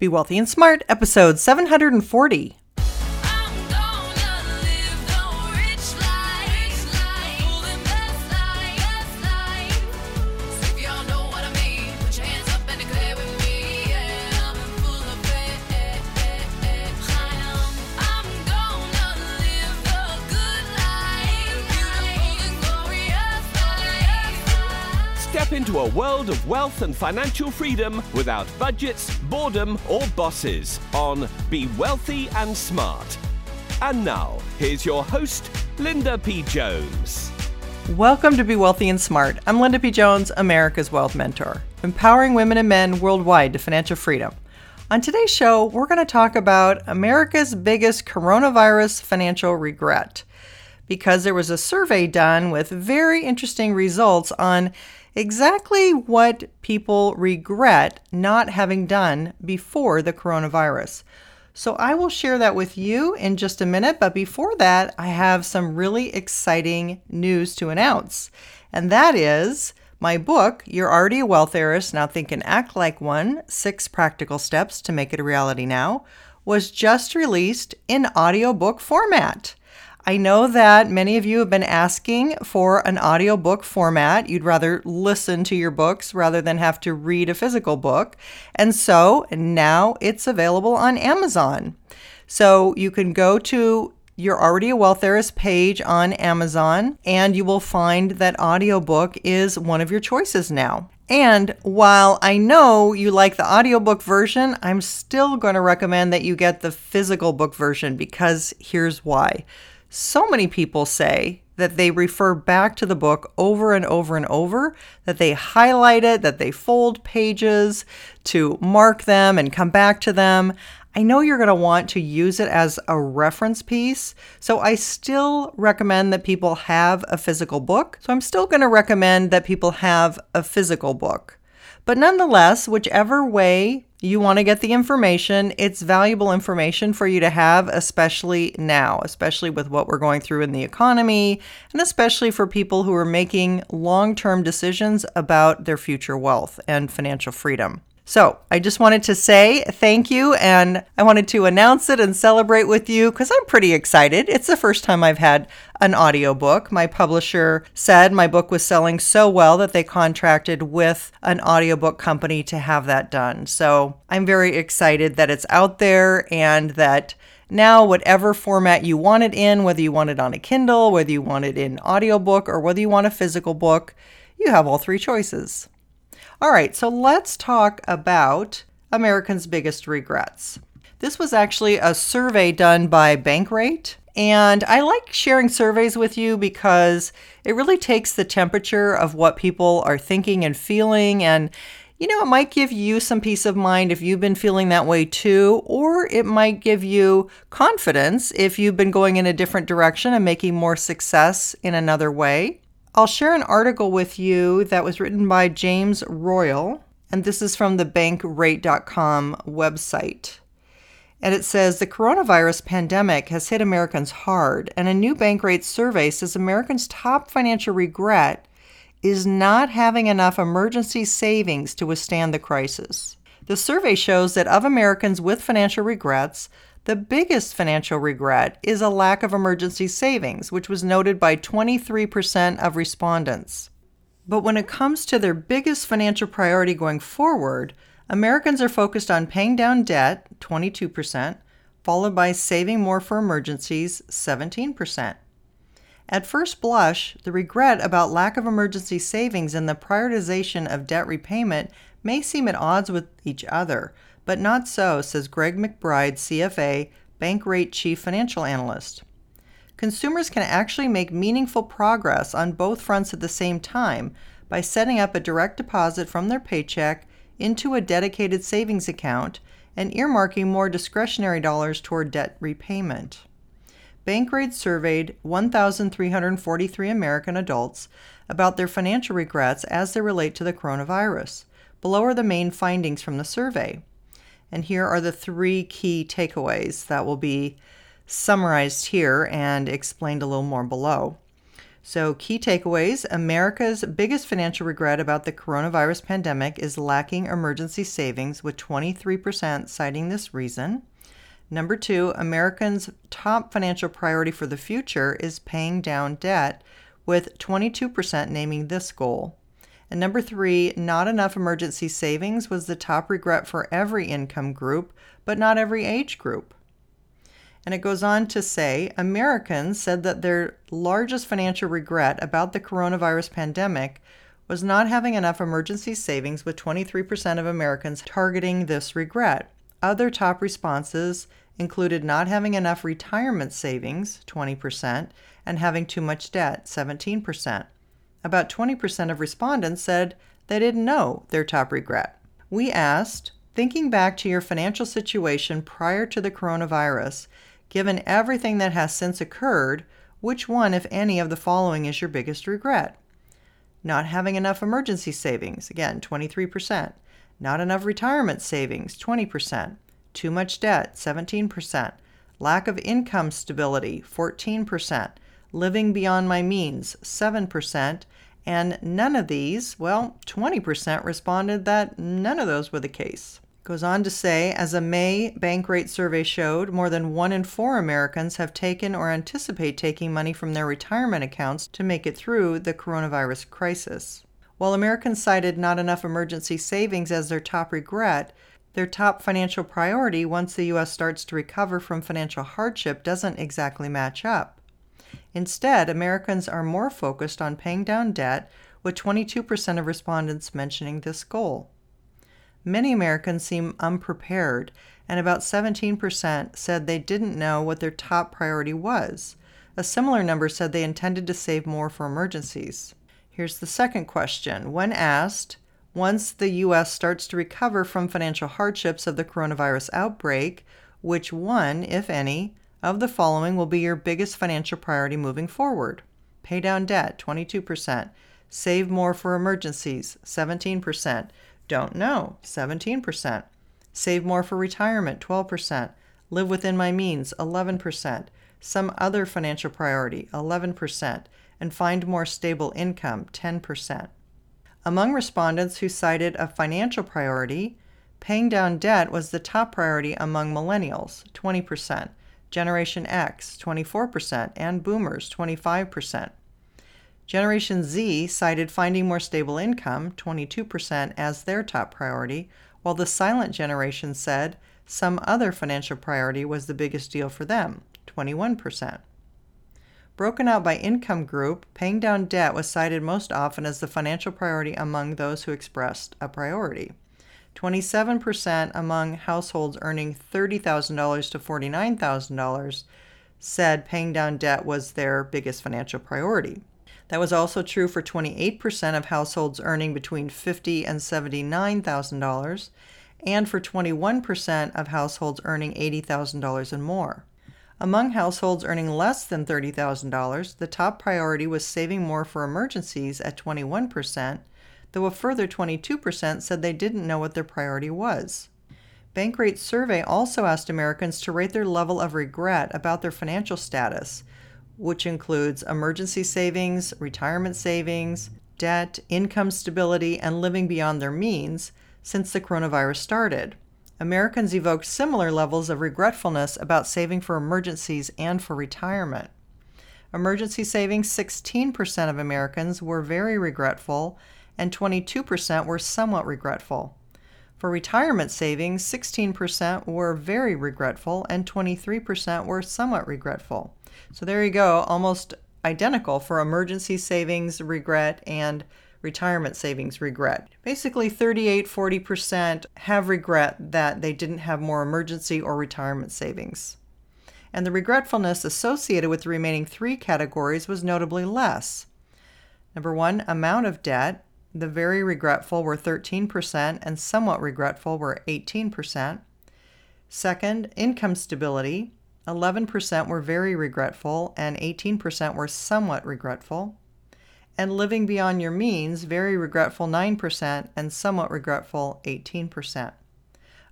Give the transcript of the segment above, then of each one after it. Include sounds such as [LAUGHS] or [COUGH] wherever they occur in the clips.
Be Wealthy and Smart, episode 740. World of wealth and financial freedom without budgets, boredom, or bosses on Be Wealthy and Smart. And now, here's your host, Linda P. Jones. Welcome to Be Wealthy and Smart. I'm Linda P. Jones, America's Wealth Mentor, empowering women and men worldwide to financial freedom. On today's show, we're going to talk about America's biggest coronavirus financial regret because there was a survey done with very interesting results on exactly what people regret not having done before the coronavirus. So I will share that with you in just a minute, but before that, I have some really exciting news to announce. And that is my book, You're Already a Wealth Heiress, Now Think and Act Like One Six Practical Steps to Make It a Reality Now, was just released in audiobook format. I know that many of you have been asking for an audiobook format. You'd rather listen to your books rather than have to read a physical book. And so now it's available on Amazon. So you can go to you're already a wealth heiress page on Amazon, and you will find that audiobook is one of your choices now. And while I know you like the audiobook version, I'm still going to recommend that you get the physical book version because here's why. So many people say that they refer back to the book over and over and over, that they highlight it, that they fold pages to mark them and come back to them. I know you're going to want to use it as a reference piece, so I still recommend that people have a physical book. So I'm still going to recommend that people have a physical book. But nonetheless, whichever way you want to get the information, it's valuable information for you to have, especially now, especially with what we're going through in the economy, and especially for people who are making long term decisions about their future wealth and financial freedom. So, I just wanted to say thank you and I wanted to announce it and celebrate with you because I'm pretty excited. It's the first time I've had an audiobook. My publisher said my book was selling so well that they contracted with an audiobook company to have that done. So, I'm very excited that it's out there and that now whatever format you want it in, whether you want it on a Kindle, whether you want it in audiobook or whether you want a physical book, you have all three choices. All right, so let's talk about Americans' biggest regrets. This was actually a survey done by Bankrate. And I like sharing surveys with you because it really takes the temperature of what people are thinking and feeling. And, you know, it might give you some peace of mind if you've been feeling that way too, or it might give you confidence if you've been going in a different direction and making more success in another way. I'll share an article with you that was written by James Royal, and this is from the bankrate.com website. And it says the coronavirus pandemic has hit Americans hard, and a new Bankrate survey says Americans' top financial regret is not having enough emergency savings to withstand the crisis. The survey shows that of Americans with financial regrets, the biggest financial regret is a lack of emergency savings, which was noted by 23% of respondents. But when it comes to their biggest financial priority going forward, Americans are focused on paying down debt, 22%, followed by saving more for emergencies, 17%. At first blush, the regret about lack of emergency savings and the prioritization of debt repayment may seem at odds with each other, but not so, says Greg McBride, CFA, Bankrate Chief Financial Analyst. Consumers can actually make meaningful progress on both fronts at the same time by setting up a direct deposit from their paycheck into a dedicated savings account and earmarking more discretionary dollars toward debt repayment. Bankrate surveyed 1,343 American adults about their financial regrets as they relate to the coronavirus. Below are the main findings from the survey. And here are the three key takeaways that will be summarized here and explained a little more below. So, key takeaways America's biggest financial regret about the coronavirus pandemic is lacking emergency savings, with 23% citing this reason. Number two, Americans' top financial priority for the future is paying down debt, with 22% naming this goal. And number three, not enough emergency savings was the top regret for every income group, but not every age group. And it goes on to say Americans said that their largest financial regret about the coronavirus pandemic was not having enough emergency savings, with 23% of Americans targeting this regret. Other top responses included not having enough retirement savings, 20%, and having too much debt, 17%. About 20% of respondents said they didn't know their top regret. We asked, thinking back to your financial situation prior to the coronavirus, Given everything that has since occurred, which one, if any, of the following is your biggest regret? Not having enough emergency savings, again, 23%. Not enough retirement savings, 20%. Too much debt, 17%. Lack of income stability, 14%. Living beyond my means, 7%. And none of these, well, 20% responded that none of those were the case. Goes on to say, as a May Bankrate survey showed, more than one in four Americans have taken or anticipate taking money from their retirement accounts to make it through the coronavirus crisis. While Americans cited not enough emergency savings as their top regret, their top financial priority once the U.S. starts to recover from financial hardship doesn't exactly match up. Instead, Americans are more focused on paying down debt, with 22% of respondents mentioning this goal. Many Americans seem unprepared, and about 17% said they didn't know what their top priority was. A similar number said they intended to save more for emergencies. Here's the second question. When asked, once the U.S. starts to recover from financial hardships of the coronavirus outbreak, which one, if any, of the following will be your biggest financial priority moving forward? Pay down debt, 22%. Save more for emergencies, 17%. Don't know, 17%. Save more for retirement, 12%. Live within my means, 11%. Some other financial priority, 11%. And find more stable income, 10%. Among respondents who cited a financial priority, paying down debt was the top priority among millennials, 20%, Generation X, 24%, and boomers, 25%. Generation Z cited finding more stable income, 22%, as their top priority, while the silent generation said some other financial priority was the biggest deal for them, 21%. Broken out by income group, paying down debt was cited most often as the financial priority among those who expressed a priority. 27% among households earning $30,000 to $49,000 said paying down debt was their biggest financial priority. That was also true for 28% of households earning between $50 and $79,000 and for 21% of households earning $80,000 and more. Among households earning less than $30,000, the top priority was saving more for emergencies at 21%, though a further 22% said they didn't know what their priority was. Bankrate's survey also asked Americans to rate their level of regret about their financial status, which includes emergency savings, retirement savings, debt, income stability, and living beyond their means since the coronavirus started. Americans evoked similar levels of regretfulness about saving for emergencies and for retirement. Emergency savings 16% of Americans were very regretful, and 22% were somewhat regretful. For retirement savings, 16% were very regretful, and 23% were somewhat regretful. So there you go, almost identical for emergency savings regret and retirement savings regret. Basically 38 40% have regret that they didn't have more emergency or retirement savings. And the regretfulness associated with the remaining three categories was notably less. Number 1, amount of debt. The very regretful were 13% and somewhat regretful were 18%. Second, income stability. 11% were very regretful, and 18% were somewhat regretful. And living beyond your means, very regretful 9%, and somewhat regretful 18%.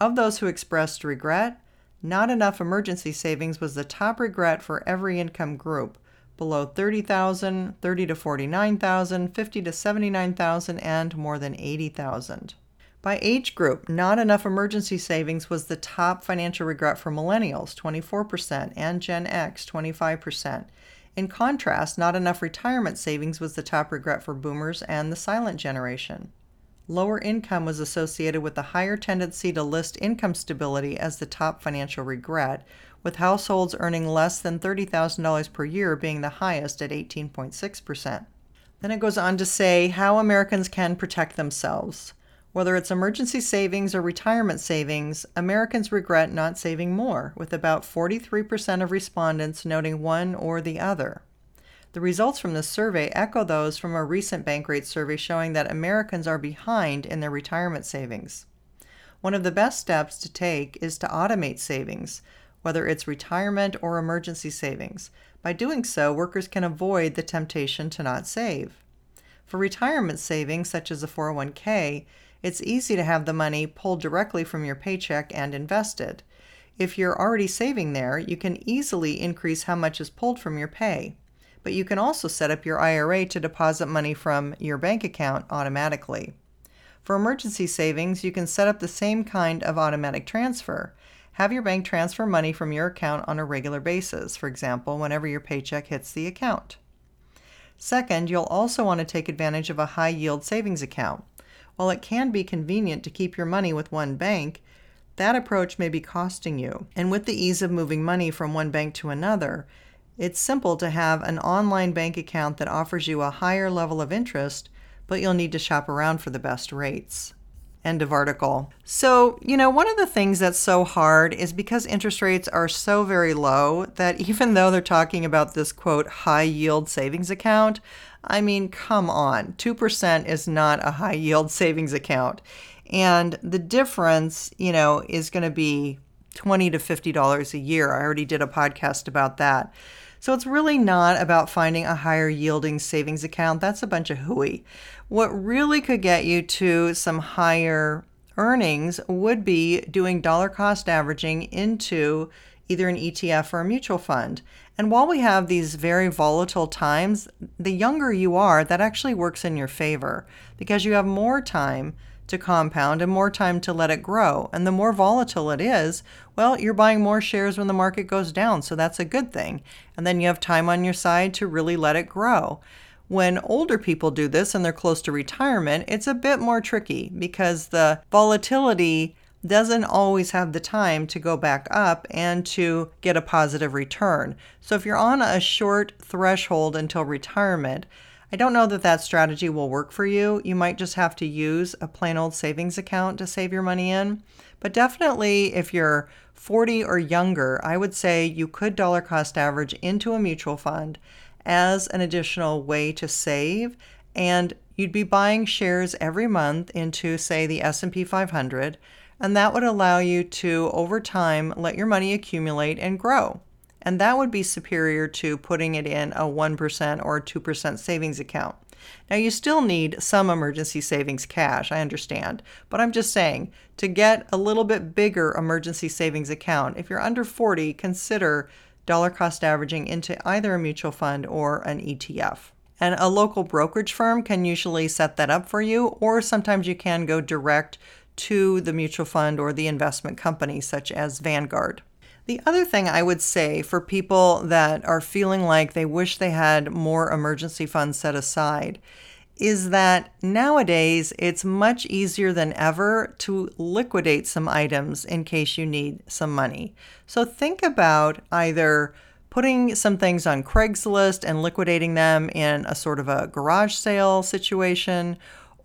Of those who expressed regret, not enough emergency savings was the top regret for every income group, below 30,000, 30 to 49,000, 50 to 79,000 and more than 80,000. By age group, not enough emergency savings was the top financial regret for millennials, 24%, and Gen X, 25%. In contrast, not enough retirement savings was the top regret for boomers and the silent generation. Lower income was associated with a higher tendency to list income stability as the top financial regret, with households earning less than $30,000 per year being the highest at 18.6%. Then it goes on to say how Americans can protect themselves. Whether it's emergency savings or retirement savings, Americans regret not saving more, with about 43% of respondents noting one or the other. The results from this survey echo those from a recent Bankrate survey showing that Americans are behind in their retirement savings. One of the best steps to take is to automate savings, whether it's retirement or emergency savings. By doing so, workers can avoid the temptation to not save. For retirement savings, such as a 401k, it's easy to have the money pulled directly from your paycheck and invested. If you're already saving there, you can easily increase how much is pulled from your pay. But you can also set up your IRA to deposit money from your bank account automatically. For emergency savings, you can set up the same kind of automatic transfer. Have your bank transfer money from your account on a regular basis, for example, whenever your paycheck hits the account. Second, you'll also want to take advantage of a high yield savings account. While it can be convenient to keep your money with one bank, that approach may be costing you. And with the ease of moving money from one bank to another, it's simple to have an online bank account that offers you a higher level of interest, but you'll need to shop around for the best rates. End of article. So, you know, one of the things that's so hard is because interest rates are so very low that [LAUGHS] even though they're talking about this quote high yield savings account, I mean, come on, 2% is not a high yield [LAUGHS] savings account. And the difference, you know, is going to be 20 to $50 a year. I already did a podcast about that. So it's really not about finding a higher yielding savings account. That's a bunch of hooey. What really could get you to some higher earnings would be doing dollar cost averaging into either an ETF or a mutual fund. And while we have these very volatile times, the younger you are, that actually works in your favor because you have more time to compound and more time to let it grow. And the more volatile it is, well, you're buying more shares when the market goes down. So that's a good thing. And then you have time on your side to really let it grow. When older people do this and they're close to retirement, it's a bit more tricky because the volatility doesn't always have the time to go back up and to get a positive return. So if you're on a short threshold until retirement, I don't know that that strategy will work for you. You might just have to use a plain old savings account to save your money in. But definitely, if you're 40 or younger, I would say you could dollar cost average into a mutual fund as an additional way to save and you'd be buying shares every month into say the S&P 500 and that would allow you to over time let your money accumulate and grow and that would be superior to putting it in a 1% or 2% savings account. Now, you still need some emergency savings cash, I understand, but I'm just saying to get a little bit bigger emergency savings account, if you're under 40, consider dollar cost averaging into either a mutual fund or an ETF. And a local brokerage firm can usually set that up for you, or sometimes you can go direct to the mutual fund or the investment company, such as Vanguard. The other thing I would say for people that are feeling like they wish they had more emergency funds set aside is that nowadays it's much easier than ever to liquidate some items in case you need some money. So think about either putting some things on Craigslist and liquidating them in a sort of a garage sale situation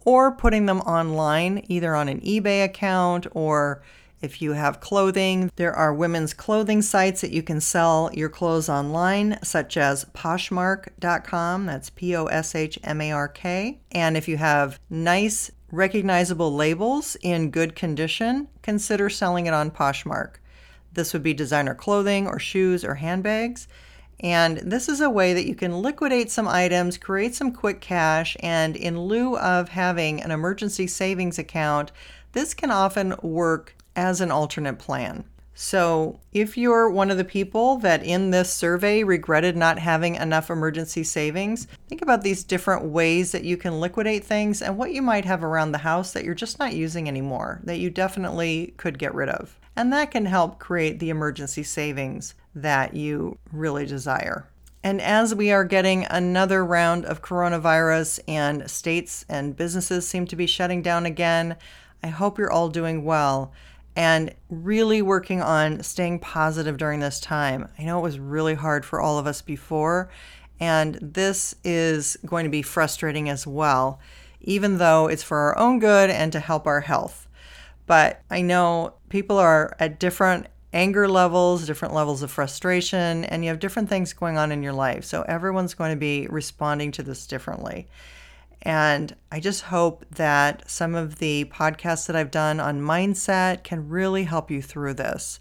or putting them online either on an eBay account or if you have clothing, there are women's clothing sites that you can sell your clothes online, such as Poshmark.com. That's P O S H M A R K. And if you have nice, recognizable labels in good condition, consider selling it on Poshmark. This would be designer clothing or shoes or handbags. And this is a way that you can liquidate some items, create some quick cash, and in lieu of having an emergency savings account, this can often work as an alternate plan. So, if you're one of the people that in this survey regretted not having enough emergency savings, think about these different ways that you can liquidate things and what you might have around the house that you're just not using anymore, that you definitely could get rid of. And that can help create the emergency savings that you really desire. And as we are getting another round of coronavirus and states and businesses seem to be shutting down again, I hope you're all doing well and really working on staying positive during this time. I know it was really hard for all of us before, and this is going to be frustrating as well, even though it's for our own good and to help our health. But I know people are at different anger levels, different levels of frustration, and you have different things going on in your life. So everyone's going to be responding to this differently. And I just hope that some of the podcasts that I've done on mindset can really help you through this.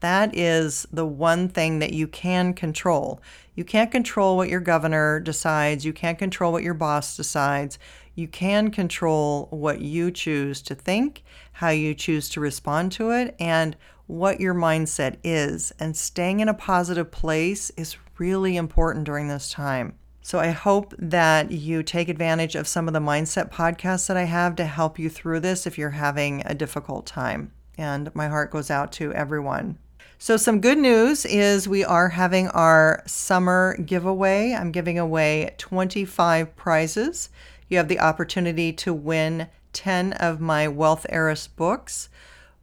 That is the one thing that you can control. You can't control what your governor decides, you can't control what your boss decides. You can control what you choose to think, how you choose to respond to it, and what your mindset is. And staying in a positive place is really important during this time. So I hope that you take advantage of some of the mindset podcasts that I have to help you through this if you're having a difficult time. And my heart goes out to everyone. So, some good news is we are having our summer giveaway. I'm giving away 25 prizes. You have the opportunity to win 10 of my Wealth Heiress books,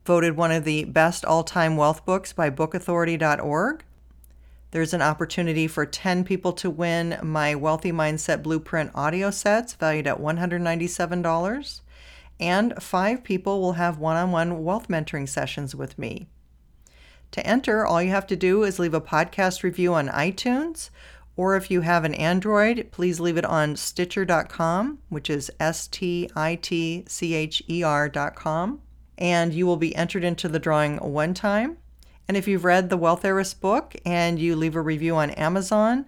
voted one of the best all time wealth books by bookauthority.org. There's an opportunity for 10 people to win my Wealthy Mindset Blueprint audio sets valued at $197. And five people will have one on one wealth mentoring sessions with me. To enter, all you have to do is leave a podcast review on iTunes, or if you have an Android, please leave it on Stitcher.com, which is S T I T C H E R.com, and you will be entered into the drawing one time. And if you've read the Wealth Heiress book and you leave a review on Amazon,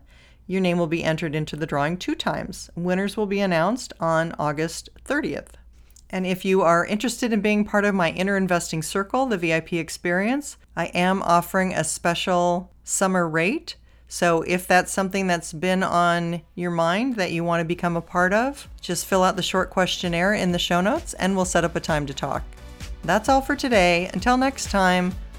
your name will be entered into the drawing two times. Winners will be announced on August 30th. And if you are interested in being part of my Inner Investing Circle, the VIP experience, I am offering a special summer rate. So if that's something that's been on your mind that you want to become a part of, just fill out the short questionnaire in the show notes and we'll set up a time to talk. That's all for today. Until next time,